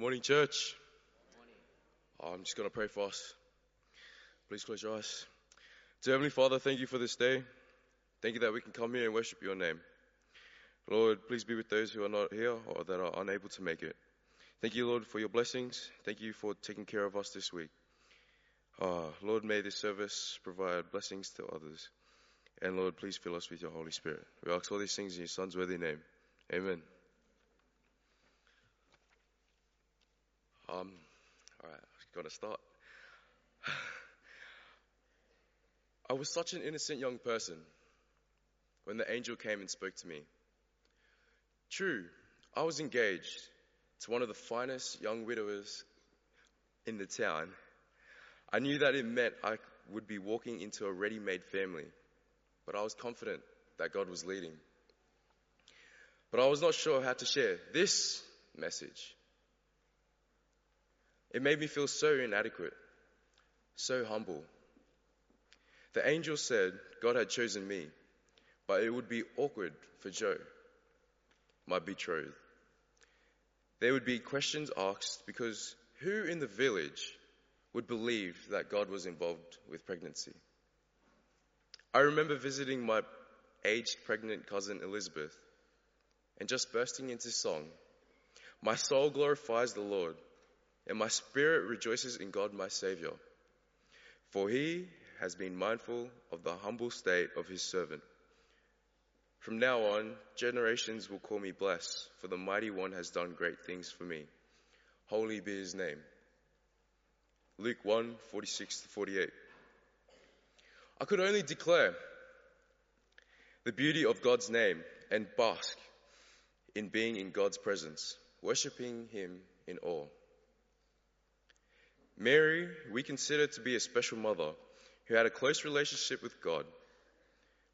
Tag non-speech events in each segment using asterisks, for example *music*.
morning, church. I'm just going to pray for us. Please close your eyes. Dear Heavenly Father, thank you for this day. Thank you that we can come here and worship your name. Lord, please be with those who are not here or that are unable to make it. Thank you, Lord, for your blessings. Thank you for taking care of us this week. Uh, Lord, may this service provide blessings to others. And Lord, please fill us with your Holy Spirit. We ask all these things in your Son's worthy name. Amen. Um, all right, got to start. I was such an innocent young person when the angel came and spoke to me. True, I was engaged to one of the finest young widowers in the town. I knew that it meant I would be walking into a ready made family, but I was confident that God was leading. But I was not sure how to share this message. It made me feel so inadequate, so humble. The angel said God had chosen me, but it would be awkward for Joe, my betrothed. There would be questions asked because who in the village would believe that God was involved with pregnancy? I remember visiting my aged pregnant cousin Elizabeth and just bursting into song. My soul glorifies the Lord and my spirit rejoices in God my Saviour. For he has been mindful of the humble state of his servant. From now on, generations will call me blessed, for the mighty one has done great things for me. Holy be his name. Luke 1 46 48. I could only declare the beauty of God's name and bask in being in God's presence, worshipping him in awe. Mary, we consider to be a special mother who had a close relationship with God,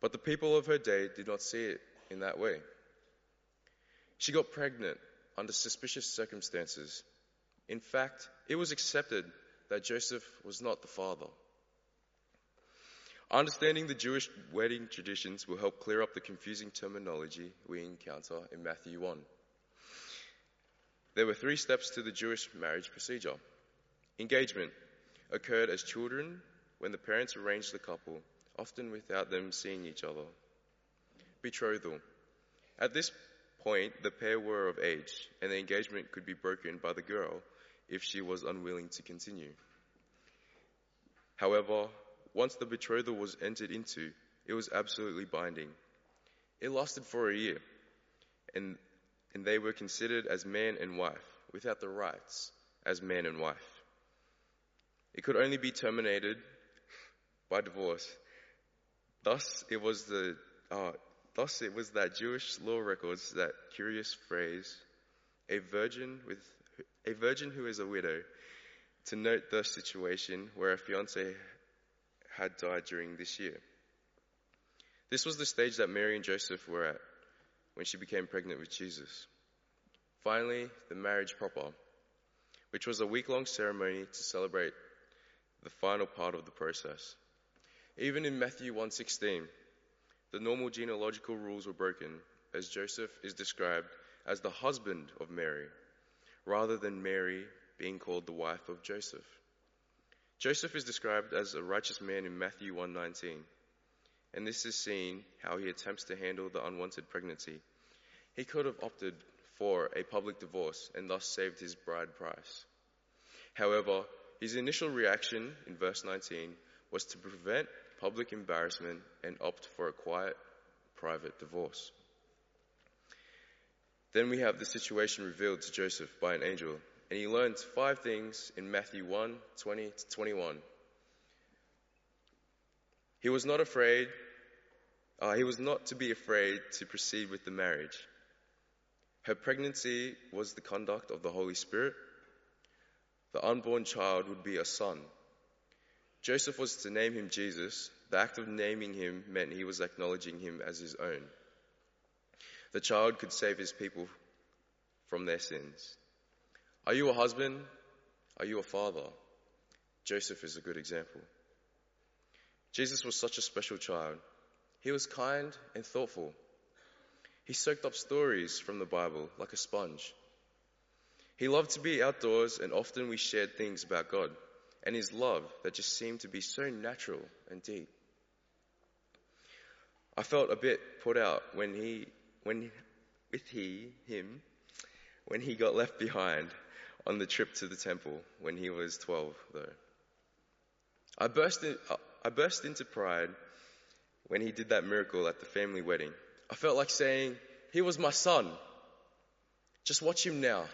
but the people of her day did not see it in that way. She got pregnant under suspicious circumstances. In fact, it was accepted that Joseph was not the father. Understanding the Jewish wedding traditions will help clear up the confusing terminology we encounter in Matthew 1. There were three steps to the Jewish marriage procedure. Engagement occurred as children when the parents arranged the couple, often without them seeing each other. Betrothal. At this point, the pair were of age, and the engagement could be broken by the girl if she was unwilling to continue. However, once the betrothal was entered into, it was absolutely binding. It lasted for a year, and, and they were considered as man and wife, without the rights as man and wife. It could only be terminated by divorce. Thus, it was the uh, thus it was that Jewish law records that curious phrase, a virgin with a virgin who is a widow, to note the situation where a fiance had died during this year. This was the stage that Mary and Joseph were at when she became pregnant with Jesus. Finally, the marriage proper, which was a week long ceremony to celebrate the final part of the process. Even in Matthew 1:16, the normal genealogical rules were broken as Joseph is described as the husband of Mary rather than Mary being called the wife of Joseph. Joseph is described as a righteous man in Matthew 1:19. And this is seen how he attempts to handle the unwanted pregnancy. He could have opted for a public divorce and thus saved his bride price. However, his initial reaction in verse 19 was to prevent public embarrassment and opt for a quiet, private divorce. Then we have the situation revealed to Joseph by an angel, and he learns five things in Matthew 1 20 to 21. He was not afraid, uh, he was not to be afraid to proceed with the marriage. Her pregnancy was the conduct of the Holy Spirit the unborn child would be a son. Joseph was to name him Jesus. The act of naming him meant he was acknowledging him as his own. The child could save his people from their sins. Are you a husband? Are you a father? Joseph is a good example. Jesus was such a special child. He was kind and thoughtful. He soaked up stories from the Bible like a sponge. He loved to be outdoors, and often we shared things about God and His love that just seemed to be so natural and deep. I felt a bit put out when he, when, with he, him, when he got left behind on the trip to the temple when he was 12, though. I burst, in, uh, I burst into pride when he did that miracle at the family wedding. I felt like saying, He was my son. Just watch him now.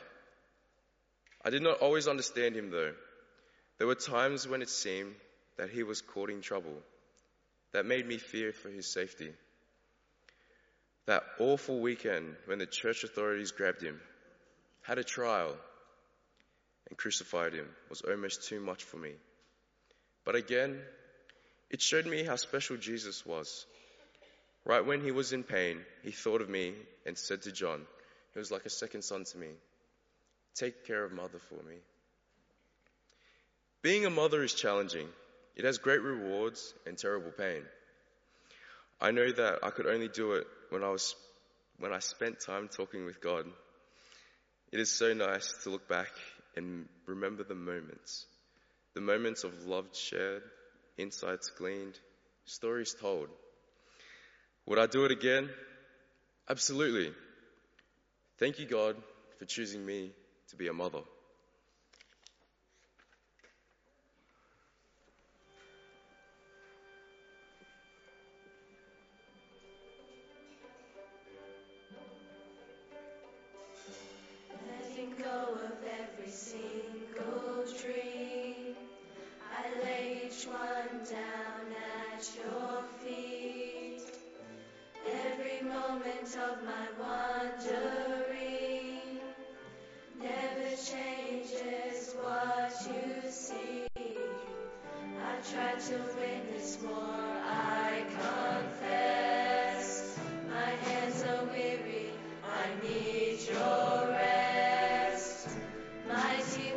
I did not always understand him though. There were times when it seemed that he was courting trouble that made me fear for his safety. That awful weekend when the church authorities grabbed him, had a trial, and crucified him was almost too much for me. But again, it showed me how special Jesus was. Right when he was in pain, he thought of me and said to John, he was like a second son to me, take care of mother for me. Being a mother is challenging. It has great rewards and terrible pain. I know that I could only do it when I was, when I spent time talking with God. It is so nice to look back and remember the moments. The moments of love shared, insights gleaned, stories told. Would I do it again? Absolutely. Thank you, God, for choosing me to be a mother.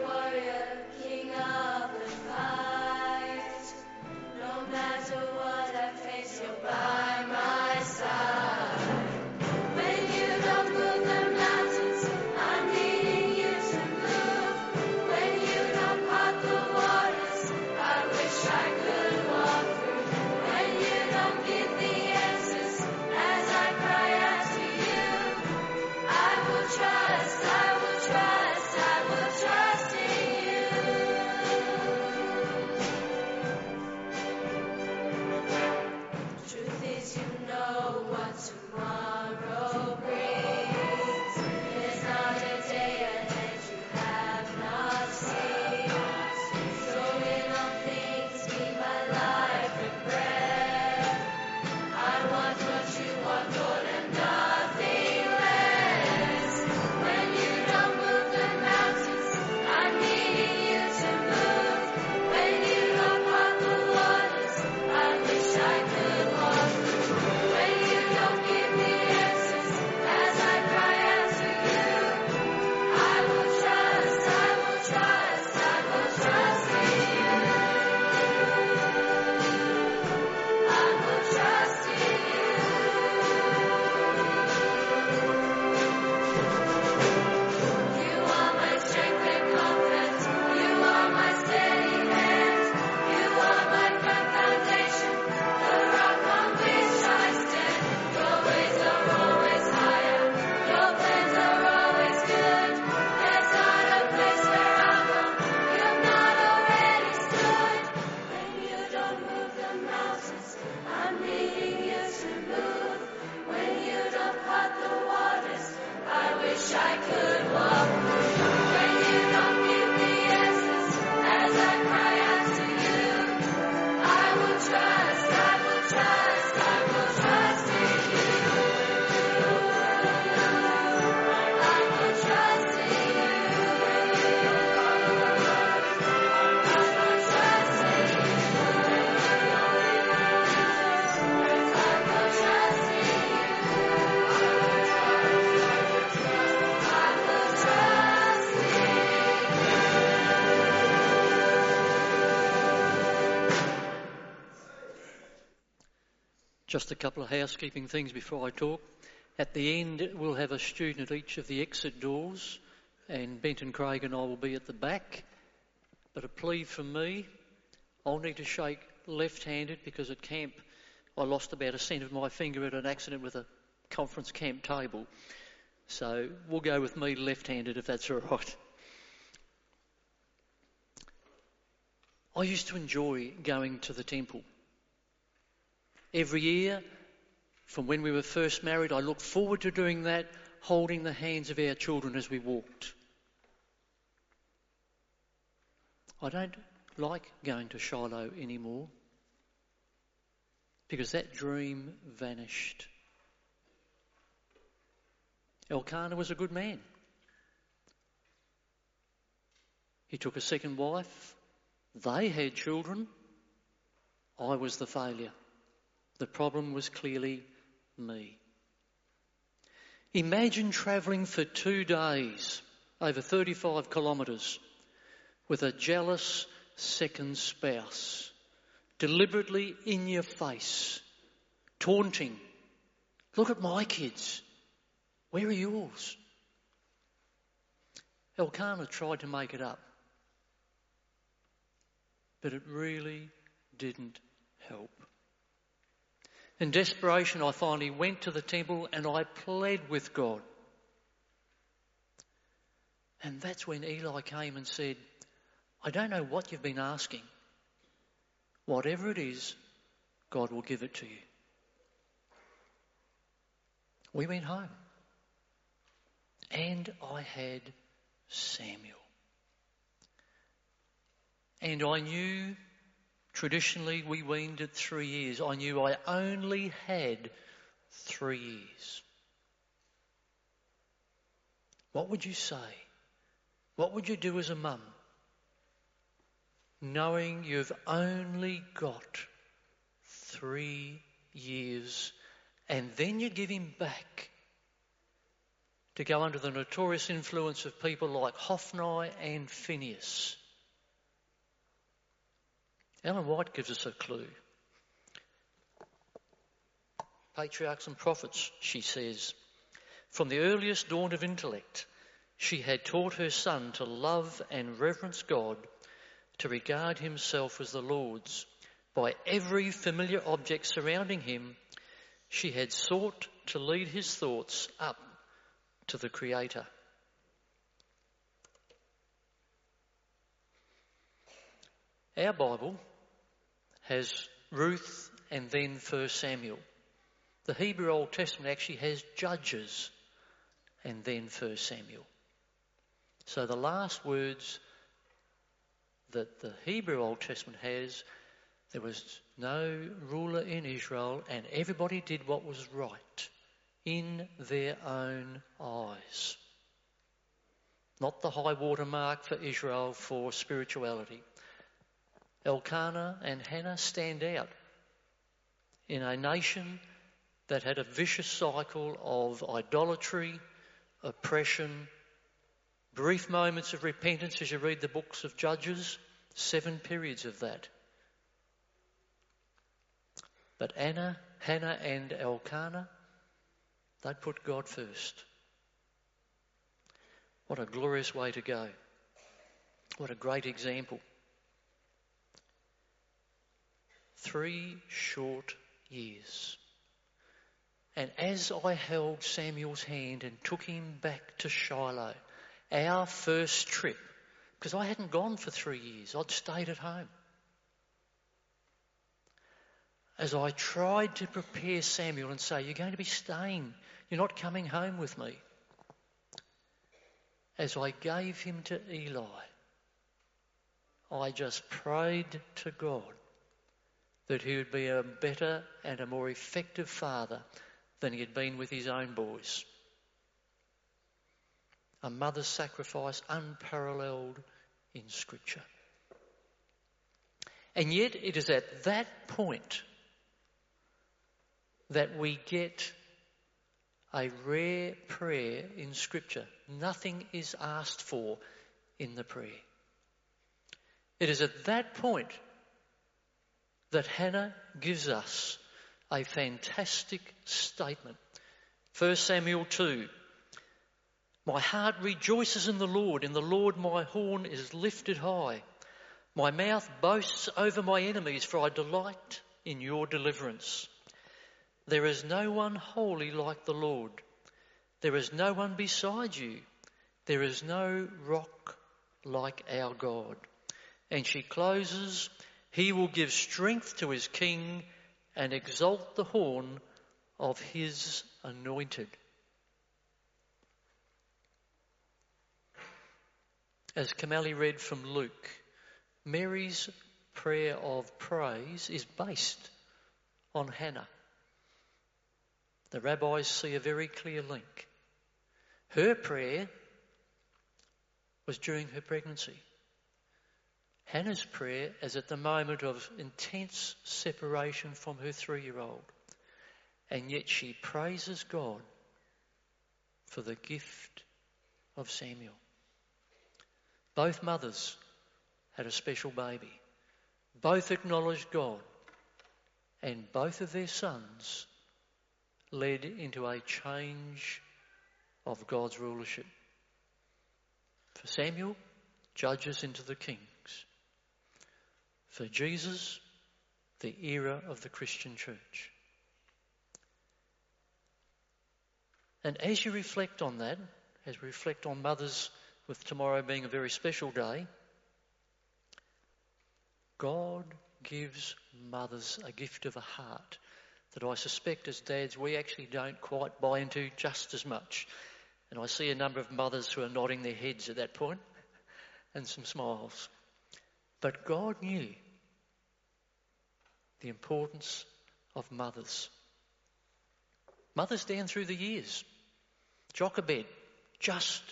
warrior, King of Just a couple of housekeeping things before I talk. At the end, we'll have a student at each of the exit doors and Benton Craig and I will be at the back. But a plea from me, I'll need to shake left-handed because at camp I lost about a cent of my finger at an accident with a conference camp table. So we'll go with me left-handed if that's all right. I used to enjoy going to the temple. Every year, from when we were first married, I looked forward to doing that, holding the hands of our children as we walked. I don't like going to Shiloh anymore because that dream vanished. Elkanah was a good man. He took a second wife. They had children. I was the failure. The problem was clearly me. Imagine travelling for two days over 35 kilometres with a jealous second spouse, deliberately in your face, taunting. Look at my kids. Where are yours? Elkanah tried to make it up, but it really didn't help. In desperation, I finally went to the temple and I pled with God. And that's when Eli came and said, I don't know what you've been asking. Whatever it is, God will give it to you. We went home. And I had Samuel. And I knew traditionally we weaned at three years. I knew I only had three years. What would you say? What would you do as a mum? Knowing you've only got three years and then you give him back to go under the notorious influence of people like Hophni and Phineas. Ellen White gives us a clue. Patriarchs and prophets, she says, from the earliest dawn of intellect, she had taught her son to love and reverence God, to regard himself as the Lord's. By every familiar object surrounding him, she had sought to lead his thoughts up to the Creator. Our Bible has Ruth and then 1 Samuel. The Hebrew Old Testament actually has Judges and then 1 Samuel. So the last words that the Hebrew Old Testament has, there was no ruler in Israel and everybody did what was right in their own eyes. Not the high water mark for Israel for spirituality. Elkanah and Hannah stand out in a nation that had a vicious cycle of idolatry, oppression, brief moments of repentance as you read the books of Judges, seven periods of that. But Anna, Hannah and Elkanah They'd put God first. What a glorious way to go. What a great example. Three short years. And as I held Samuel's hand and took him back to Shiloh, our first trip, because I hadn't gone for three years, I'd stayed at home. As I tried to prepare Samuel and say, You're going to be staying you're not coming home with me. As I gave him to Eli, I just prayed to God that he would be a better and a more effective father than he had been with his own boys. A mother's sacrifice unparalleled in Scripture. And yet, it is at that point that we get a rare prayer in Scripture. Nothing is asked for in the prayer. It is at that point that Hannah gives us a fantastic statement. 1 Samuel 2. My heart rejoices in the Lord. In the Lord my horn is lifted high. My mouth boasts over my enemies, for I delight in your deliverance. There is no one holy like the Lord. There is no one beside you. There is no rock like our God. And she closes, He will give strength to His king and exalt the horn of His anointed. As Kamali read from Luke, Mary's prayer of praise is based on Hannah. The rabbis see a very clear link. Her prayer was during her pregnancy. Hannah's prayer is at the moment of intense separation from her three year old. And yet she praises God for the gift of Samuel. Both mothers had a special baby. Both acknowledged God. And both of their sons led into a change of God's rulership. For Samuel, judges into the kings. For Jesus, the era of the Christian church. And as you reflect on that, as we reflect on mothers with tomorrow being a very special day, God gives mothers a gift of a heart that I suspect as dads we actually don't quite buy into just as much. And I see a number of mothers who are nodding their heads at that point *laughs* and some smiles. But God knew the importance of mothers. Mothers down through the years. Jochebed, just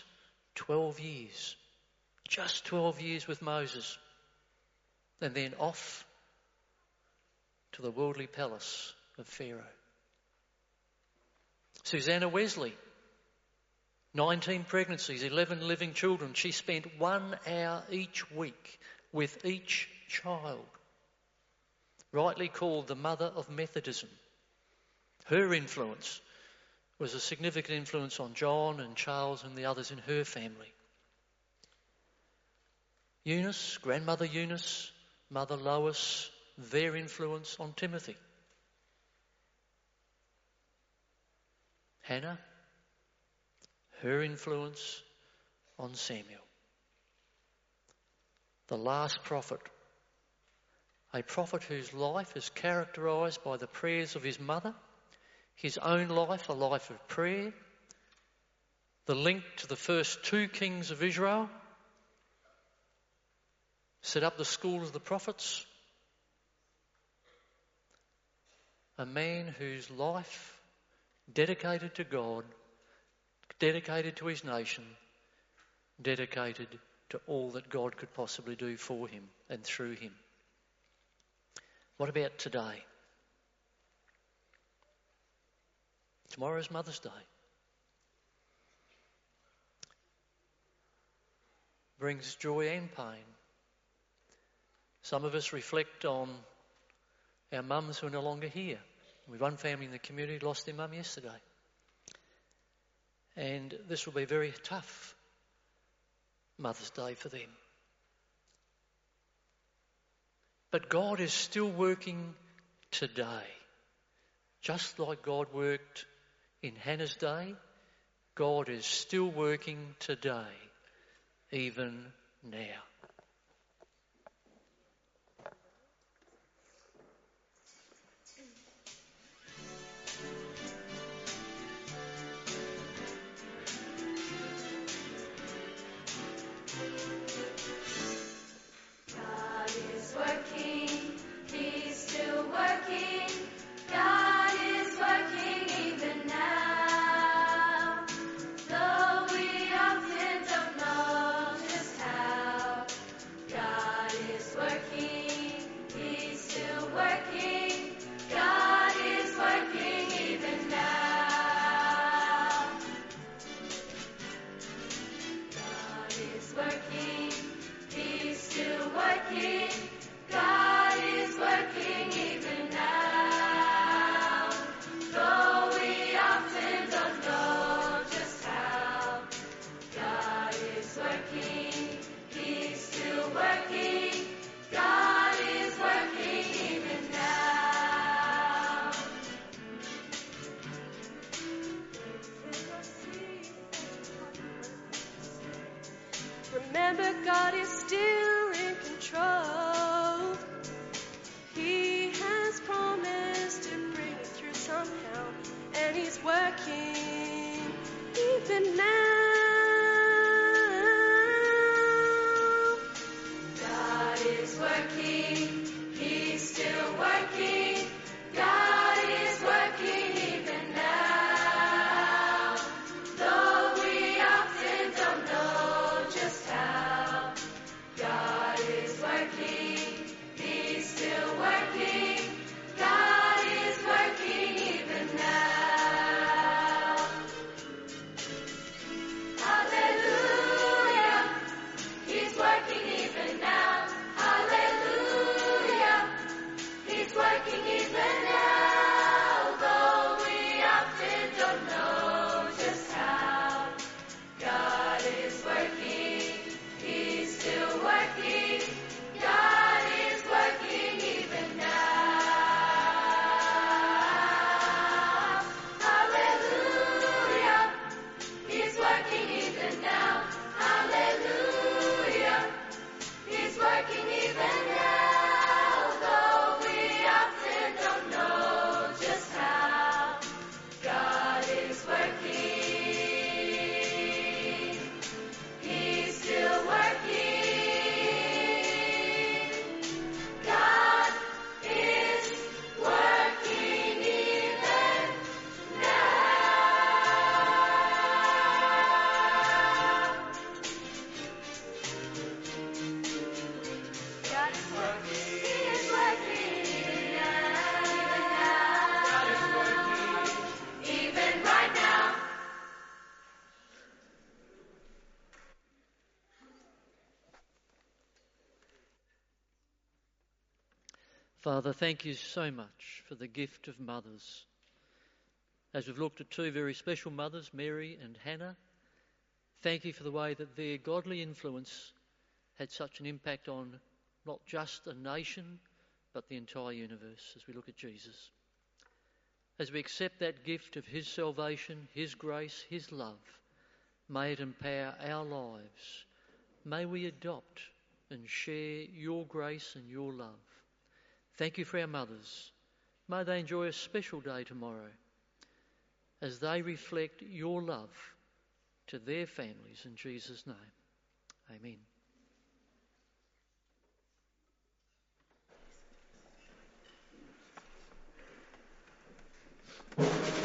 12 years. Just 12 years with Moses. And then off to the worldly palace of Pharaoh. Susanna Wesley, 19 pregnancies, 11 living children. She spent one hour each week with each child. Rightly called the mother of Methodism. Her influence was a significant influence on John and Charles and the others in her family. Eunice, grandmother Eunice, mother Lois, their influence on Timothy. Hannah, her influence on Samuel. The last prophet, a prophet whose life is characterized by the prayers of his mother, his own life, a life of prayer, the link to the first two kings of Israel, set up the school of the prophets, a man whose life dedicated to God, dedicated to his nation, dedicated to all that God could possibly do for him and through him. What about today? Tomorrow's Mother's Day. Brings joy and pain. Some of us reflect on our mums who are no longer here. We've one family in the community lost their mum yesterday. And this will be very tough Mother's Day for them. But God is still working today. Just like God worked in Hannah's day, God is still working today, even now. Remember, God is still in control. He has promised to bring it through somehow, and He's working even now. Father, thank you so much for the gift of mothers. As we've looked at two very special mothers, Mary and Hannah, thank you for the way that their godly influence had such an impact on not just a nation, but the entire universe as we look at Jesus. As we accept that gift of His salvation, His grace, His love, may it empower our lives. May we adopt and share your grace and your love. Thank you for our mothers. May they enjoy a special day tomorrow as they reflect your love to their families in Jesus' name. Amen. you